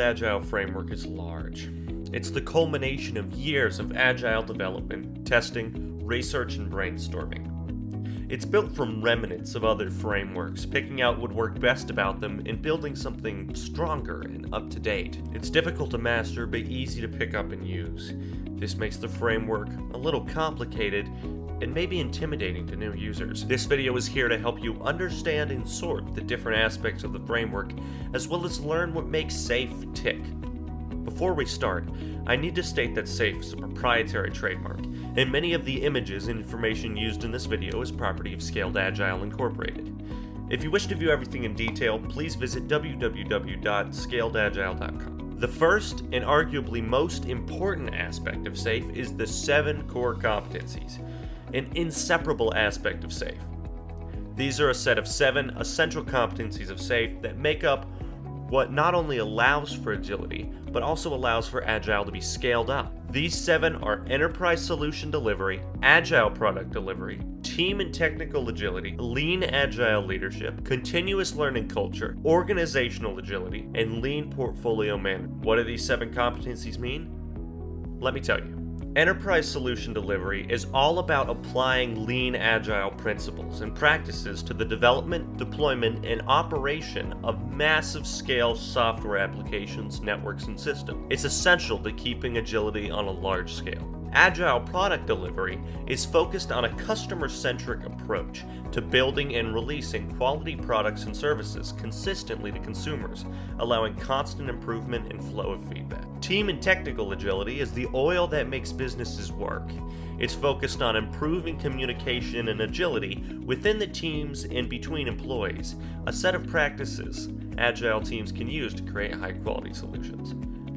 Agile framework is large. It's the culmination of years of agile development, testing, research, and brainstorming. It's built from remnants of other frameworks, picking out what worked best about them and building something stronger and up to date. It's difficult to master, but easy to pick up and use. This makes the framework a little complicated and may be intimidating to new users. This video is here to help you understand and sort the different aspects of the framework, as well as learn what makes SAFE tick. Before we start, I need to state that SAFE is a proprietary trademark, and many of the images and information used in this video is property of Scaled Agile Incorporated. If you wish to view everything in detail, please visit www.scaledagile.com. The first and arguably most important aspect of SAFE is the seven core competencies, an inseparable aspect of SAFE. These are a set of seven essential competencies of SAFE that make up what not only allows for agility, but also allows for Agile to be scaled up. These seven are enterprise solution delivery, agile product delivery, team and technical agility, lean agile leadership, continuous learning culture, organizational agility, and lean portfolio management. What do these seven competencies mean? Let me tell you. Enterprise solution delivery is all about applying lean agile principles and practices to the development, deployment, and operation of massive scale software applications, networks, and systems. It's essential to keeping agility on a large scale. Agile product delivery is focused on a customer centric approach to building and releasing quality products and services consistently to consumers, allowing constant improvement and flow of feedback. Team and technical agility is the oil that makes businesses work. It's focused on improving communication and agility within the teams and between employees, a set of practices agile teams can use to create high quality solutions.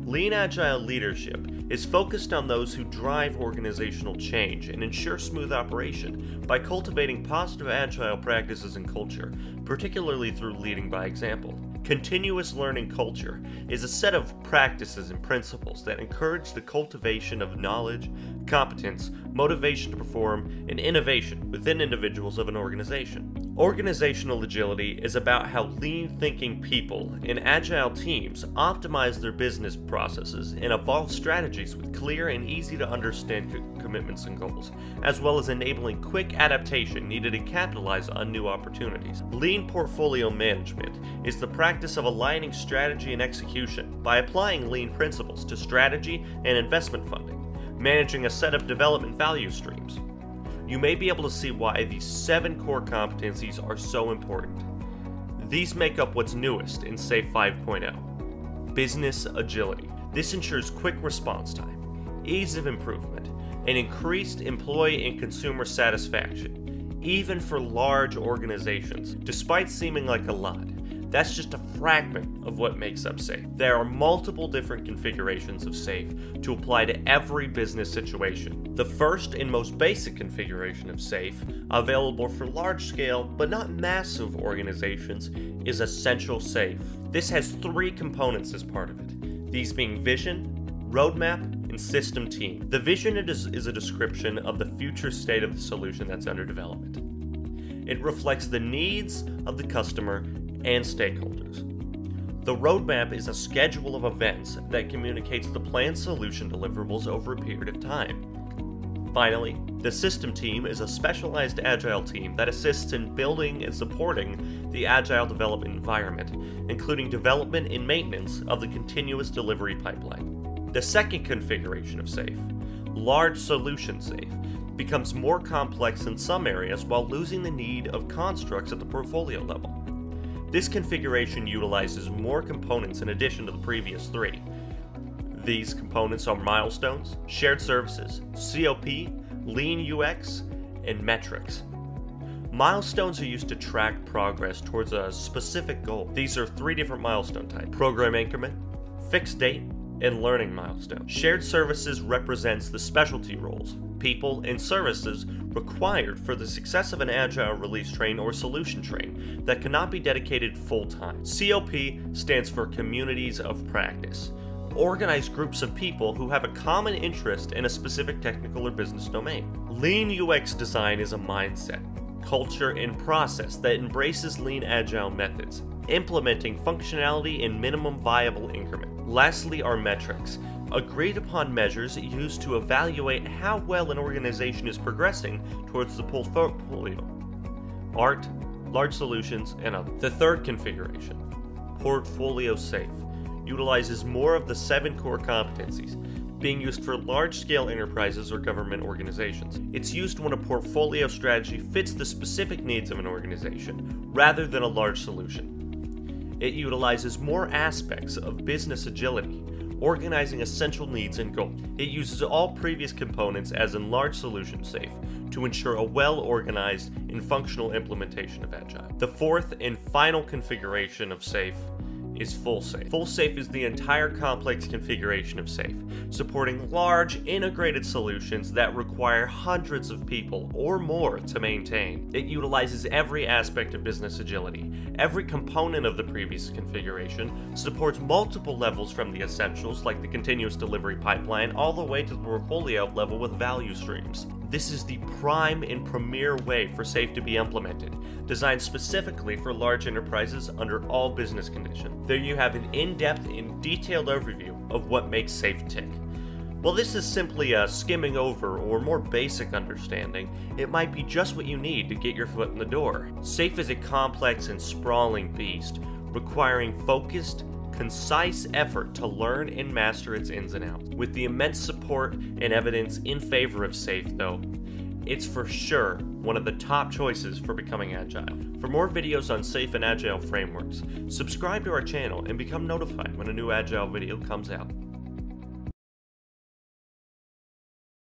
Lean Agile leadership is focused on those who drive organizational change and ensure smooth operation by cultivating positive agile practices and culture, particularly through leading by example. Continuous learning culture is a set of practices and principles that encourage the cultivation of knowledge, competence, motivation to perform, and innovation within individuals of an organization. Organizational agility is about how lean thinking people in agile teams optimize their business processes and evolve strategies with clear and easy to understand co- commitments and goals, as well as enabling quick adaptation needed to capitalize on new opportunities. Lean portfolio management is the practice of aligning strategy and execution by applying lean principles to strategy and investment funding, managing a set of development value streams. You may be able to see why these seven core competencies are so important. These make up what's newest in SAFE 5.0 business agility. This ensures quick response time, ease of improvement, and increased employee and consumer satisfaction, even for large organizations, despite seeming like a lot. That's just a fragment of what makes up SAFE. There are multiple different configurations of SAFE to apply to every business situation. The first and most basic configuration of SAFE, available for large scale but not massive organizations, is Essential SAFE. This has three components as part of it, these being vision, roadmap, and system team. The vision is, is a description of the future state of the solution that's under development. It reflects the needs of the customer and stakeholders. The roadmap is a schedule of events that communicates the planned solution deliverables over a period of time. Finally, the system team is a specialized agile team that assists in building and supporting the agile development environment, including development and maintenance of the continuous delivery pipeline. The second configuration of SAFE, large solution SAFE, becomes more complex in some areas while losing the need of constructs at the portfolio level. This configuration utilizes more components in addition to the previous three. These components are milestones, shared services, COP, lean UX, and metrics. Milestones are used to track progress towards a specific goal. These are three different milestone types program increment, fixed date, and learning milestone. Shared services represents the specialty roles, people, and services required for the success of an agile release train or solution train that cannot be dedicated full time. COP stands for Communities of Practice. Organized groups of people who have a common interest in a specific technical or business domain. Lean UX design is a mindset, culture, and process that embraces lean agile methods, implementing functionality in minimum viable increment. Lastly, are metrics, agreed upon measures used to evaluate how well an organization is progressing towards the portfolio. Art, large solutions, and others. The third configuration, Portfolio Safe, utilizes more of the seven core competencies, being used for large scale enterprises or government organizations. It's used when a portfolio strategy fits the specific needs of an organization, rather than a large solution. It utilizes more aspects of business agility, organizing essential needs and goals. It uses all previous components as in large solution safe to ensure a well organized and functional implementation of Agile. The fourth and final configuration of SAFE is full safe. Full safe is the entire complex configuration of safe, supporting large integrated solutions that require hundreds of people or more to maintain. It utilizes every aspect of business agility. Every component of the previous configuration supports multiple levels from the essentials like the continuous delivery pipeline all the way to the portfolio level with value streams. This is the prime and premier way for SAFE to be implemented, designed specifically for large enterprises under all business conditions. There you have an in-depth and detailed overview of what makes SAFE tick. While this is simply a skimming over or more basic understanding, it might be just what you need to get your foot in the door. SAFE is a complex and sprawling beast, requiring focused, concise effort to learn and master its ins and outs. With the immense support and evidence in favor of SAFE, though, it's for sure one of the top choices for becoming agile. For more videos on safe and agile frameworks, subscribe to our channel and become notified when a new agile video comes out.